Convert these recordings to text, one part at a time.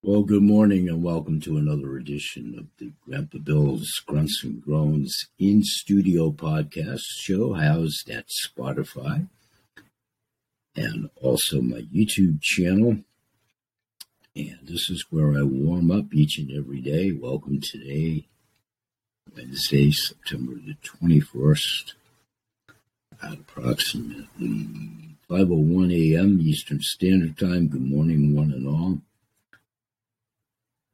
Well, good morning and welcome to another edition of the Grandpa Bill's Grunts and Groans in Studio podcast show housed at Spotify and also my YouTube channel. And this is where I warm up each and every day. Welcome today, Wednesday, September the 21st, at approximately 5.01 a.m. Eastern Standard Time. Good morning, one and all.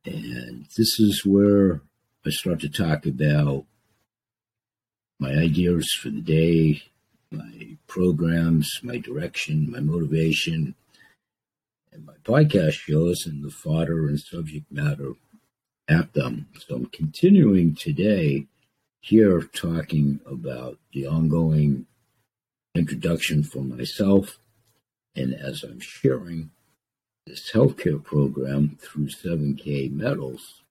And this is where I start to talk about my ideas for the day, my programs, my direction, my motivation, and my podcast shows and the fodder and subject matter at them. So I'm continuing today here talking about the ongoing introduction for myself and as I'm sharing this healthcare program through 7K Metals,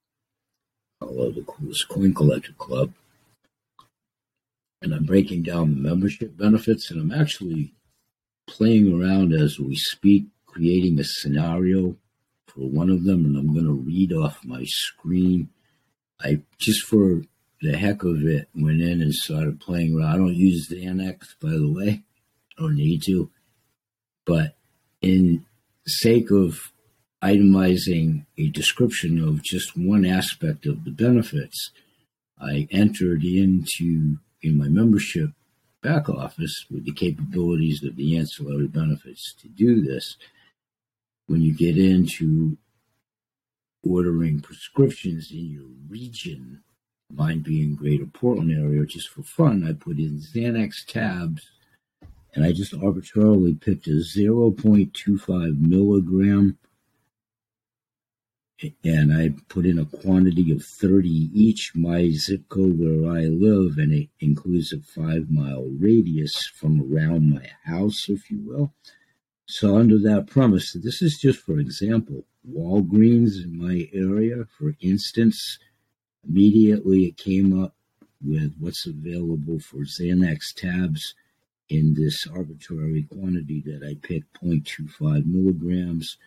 although the coolest coin collector club. And I'm breaking down the membership benefits, and I'm actually playing around as we speak, creating a scenario for one of them, and I'm going to read off my screen. I just for the heck of it went in and started playing around. I don't use the Xanax, by the way, I don't need to, but in sake of itemizing a description of just one aspect of the benefits, I entered into in my membership back office with the capabilities of the ancillary benefits to do this. When you get into ordering prescriptions in your region, mine being Greater Portland area, just for fun, I put in Xanax tabs and I just arbitrarily picked a 0.25 milligram and I put in a quantity of 30 each. My zip code where I live, and it includes a five mile radius from around my house, if you will. So, under that premise, this is just for example, Walgreens in my area, for instance, immediately it came up with what's available for Xanax tabs in this arbitrary quantity that I picked 0.25 milligrams,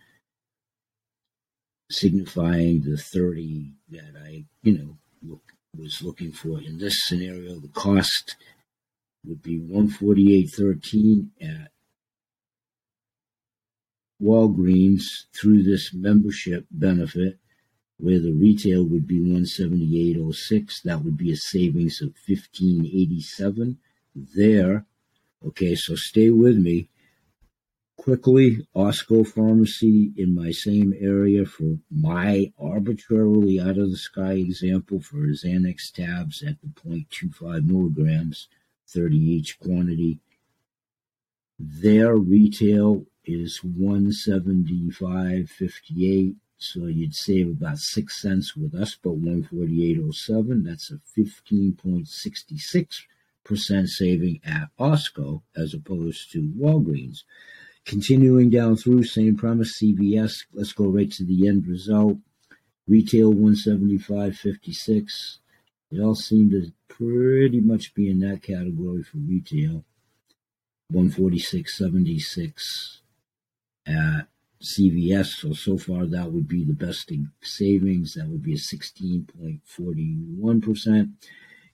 signifying the 30 that I, you know, look, was looking for. In this scenario, the cost would be 148.13 at Walgreens through this membership benefit, where the retail would be 178.06. That would be a savings of 15.87 there Okay, so stay with me. Quickly, Osco Pharmacy in my same area for my arbitrarily out of the sky example for Xanax tabs at the 0.25 milligrams, 30 each quantity. Their retail is 175.58 so you'd save about six cents with us, but 148.07. That's a 15.66 percent saving at Osco as opposed to Walgreens. Continuing down through, same premise, CVS. Let's go right to the end result. Retail 175.56. It all seemed to pretty much be in that category for retail. 146.76 at CVS. So so far that would be the best savings. That would be a 16.41 percent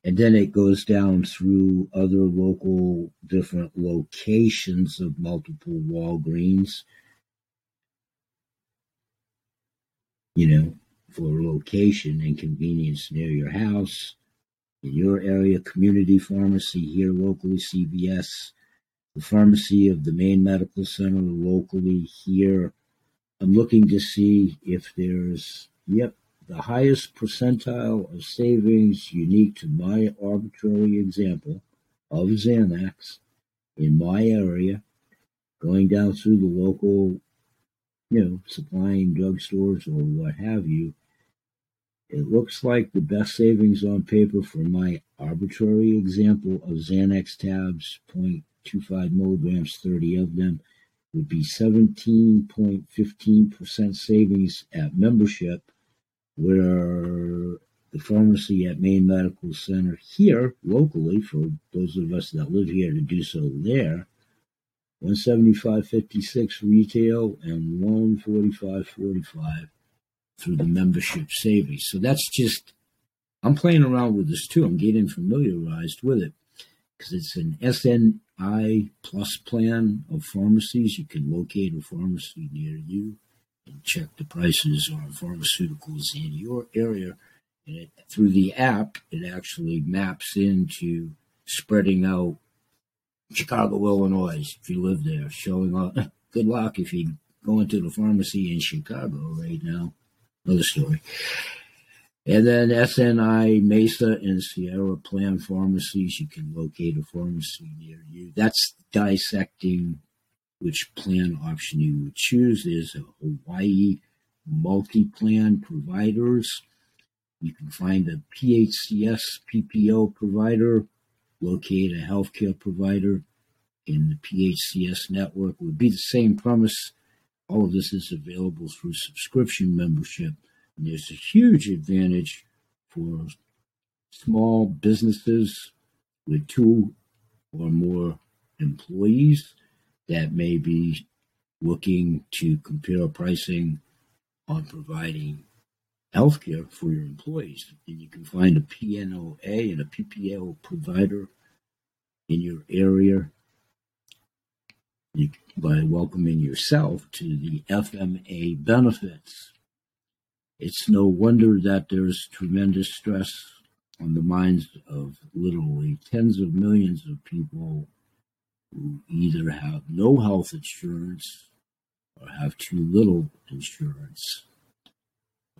and then it goes down through other local different locations of multiple Walgreens. You know, for location and convenience near your house, in your area, community pharmacy here locally, CVS, the pharmacy of the main medical center locally here. I'm looking to see if there's, yep, the highest percentile of savings unique to my arbitrary example of Xanax in my area, going down through the local, you know, supplying drugstores or what have you, it looks like the best savings on paper for my arbitrary example of Xanax tabs, 0.25 milligrams, 30 of them, would be 17.15% savings at membership where the pharmacy at Main Medical Center here locally, for those of us that live here to do so there, 175.56 retail and 145.45 through the membership savings. So that's just, I'm playing around with this too. I'm getting familiarized with it because it's an SNI plus plan of pharmacies. You can locate a pharmacy near you check the prices on pharmaceuticals in your area. And it, through the app, it actually maps into spreading out Chicago, Illinois, if you live there, showing up. Good luck if you go into the pharmacy in Chicago right now. Another story. And then SNI, Mesa, and Sierra Plan pharmacies. You can locate a pharmacy near you. That's dissecting which plan option you would choose. A Hawaii multi-plan providers. You can find a PHCS PPO provider, locate a healthcare provider in the PHCS network. It would be the same premise. All of this is available through subscription membership. And there's a huge advantage for small businesses with two or more employees that may be looking to compare pricing on providing healthcare for your employees. And you can find a PNOA and a PPO provider in your area you, by welcoming yourself to the FMA benefits. It's no wonder that there's tremendous stress on the minds of literally tens of millions of people who either have no health insurance or have too little insurance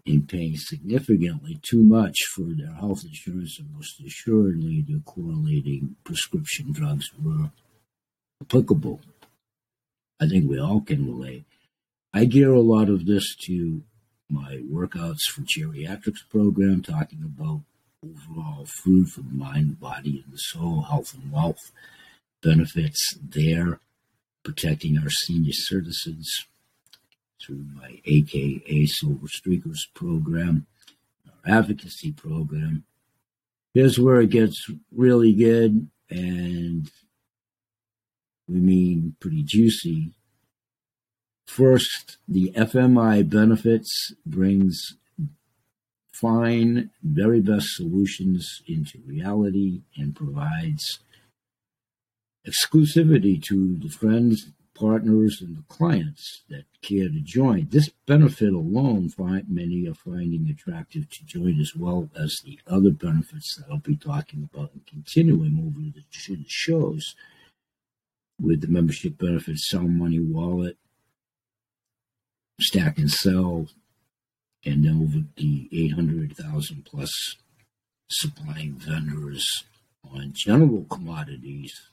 in paying significantly too much for their health insurance and most assuredly the correlating prescription drugs were applicable. I think we all can relate. I gear a lot of this to my workouts for geriatrics program, talking about overall food for the mind, body, and the soul, health and wealth benefits there, protecting our senior citizens through my AKA Silver Streakers program, our advocacy program. Here's where it gets really good, and we mean pretty juicy. First, the FMI benefits brings fine, very best solutions into reality and provides exclusivity to the friends, partners, and the clients that care to join. This benefit alone, find, many are finding attractive to join, as well as the other benefits that I'll be talking about and continuing over the shows with the membership benefits, Sell Money Wallet, Stack and Sell, and then over the 800,000 plus supplying vendors on general commodities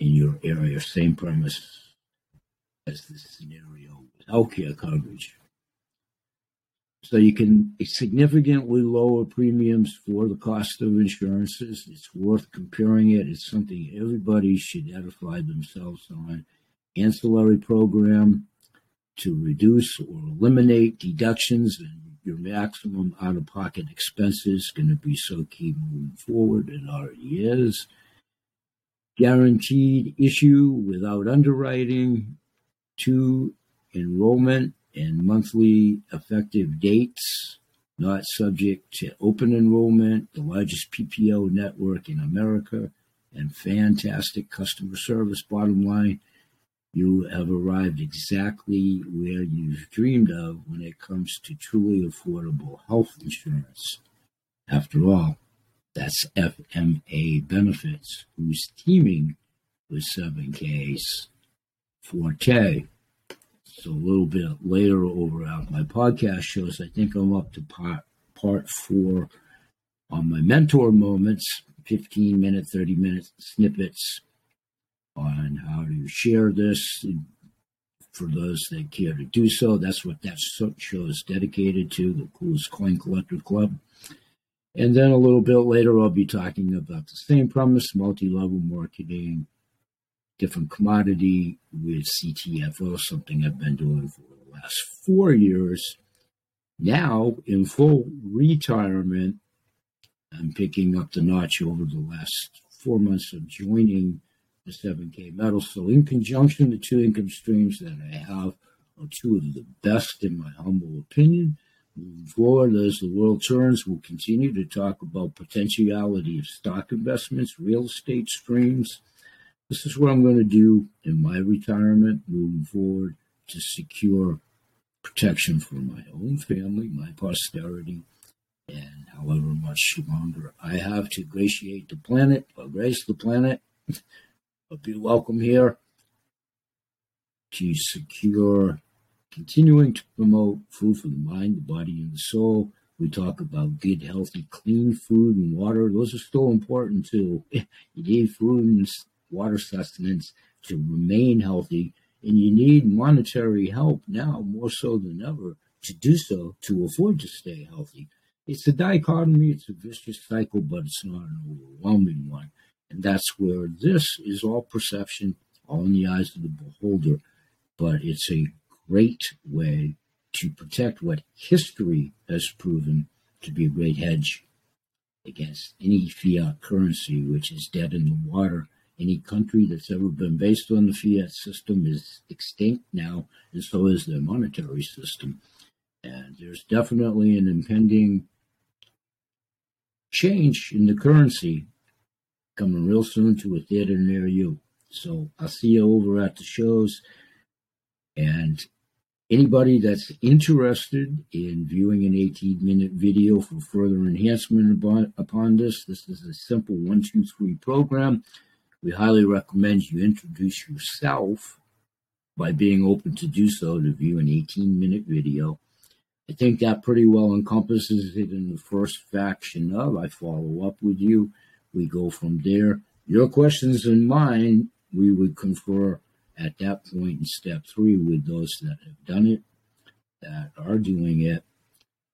in your area. Same premise as the scenario with healthcare coverage. So you can significantly lower premiums for the cost of insurances. It's worth comparing it. It's something everybody should edify themselves on. Ancillary program to reduce or eliminate deductions and your maximum out of pocket expenses going to be so key moving forward. It already is guaranteed issue without underwriting, two enrollment and monthly effective dates, not subject to open enrollment, the largest PPO network in America, and fantastic customer service. Bottom line, you have arrived exactly where you've dreamed of when it comes to truly affordable health insurance. After all, that's FMA Benefits, who's teaming with 7K's Forte. So a little bit later over at my podcast shows, I think I'm up to part, part four on my mentor moments, 15 minute, 30 minute snippets on how to share this for those that care to do so. That's what that show is dedicated to, the Coolest Coin Collector Club. And then a little bit later, I'll be talking about the same premise multi level marketing, different commodity with CTFO, something I've been doing for the last four years. Now, in full retirement, I'm picking up the notch over the last four months of joining the 7K metals. So, in conjunction, the two income streams that I have are two of the best, in my humble opinion. Forward, as the world turns, we'll continue to talk about potentiality of stock investments, real estate streams. This is what I'm going to do in my retirement moving forward to secure protection for my own family, my posterity, and however much longer I have to gratiate the planet or grace the planet. Hope be welcome here to secure continuing to promote food for the mind, the body, and the soul. We talk about good, healthy, clean food and water. Those are still important too. You need food and water sustenance to remain healthy, and you need monetary help now more so than ever to do so to afford to stay healthy. It's a dichotomy, it's a vicious cycle, but it's not an overwhelming one. And that's where this is all perception, all in the eyes of the beholder. But it's a great way to protect what history has proven to be a great hedge against any fiat currency which is dead in the water. Any country that's ever been based on the fiat system is extinct now, and so is their monetary system. And there's definitely an impending change in the currency coming real soon to a theater near you. So I'll see you over at the shows. And Anybody that's interested in viewing an 18 minute video for further enhancement upon, this, this is a simple one, two, three program. We highly recommend you introduce yourself by being open to do so to view an 18 minute video. I think that pretty well encompasses it in the first faction of I follow up with you. We go from there. Your questions and mine, we would confer at that point in step three with those that have done it, that are doing it,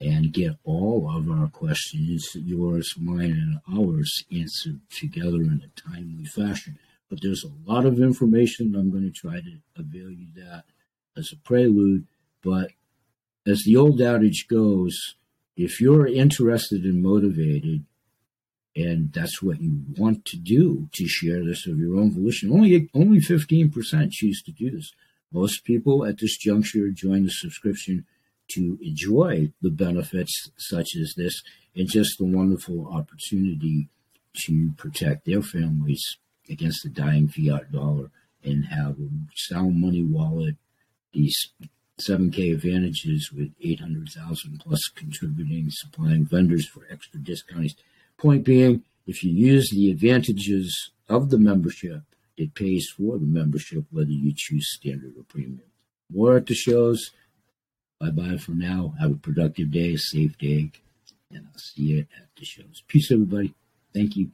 and get all of our questions, yours, mine, and ours, answered together in a timely fashion. But there's a lot of information. I'm going to try to avail you that as a prelude. But as the old adage goes, if you're interested and motivated, and that's what you want to do to share this of your own volition. Only only 15% choose to do this. Most people at this juncture join the subscription to enjoy the benefits such as this and just the wonderful opportunity to protect their families against the dying fiat dollar and have a sound money wallet, these 7K advantages with 800,000 plus contributing, supplying vendors for extra discounts Point being, if you use the advantages of the membership, it pays for the membership whether you choose standard or premium. More at the shows. Bye bye for now. Have a productive day, a safe day, and I'll see you at the shows. Peace, everybody. Thank you.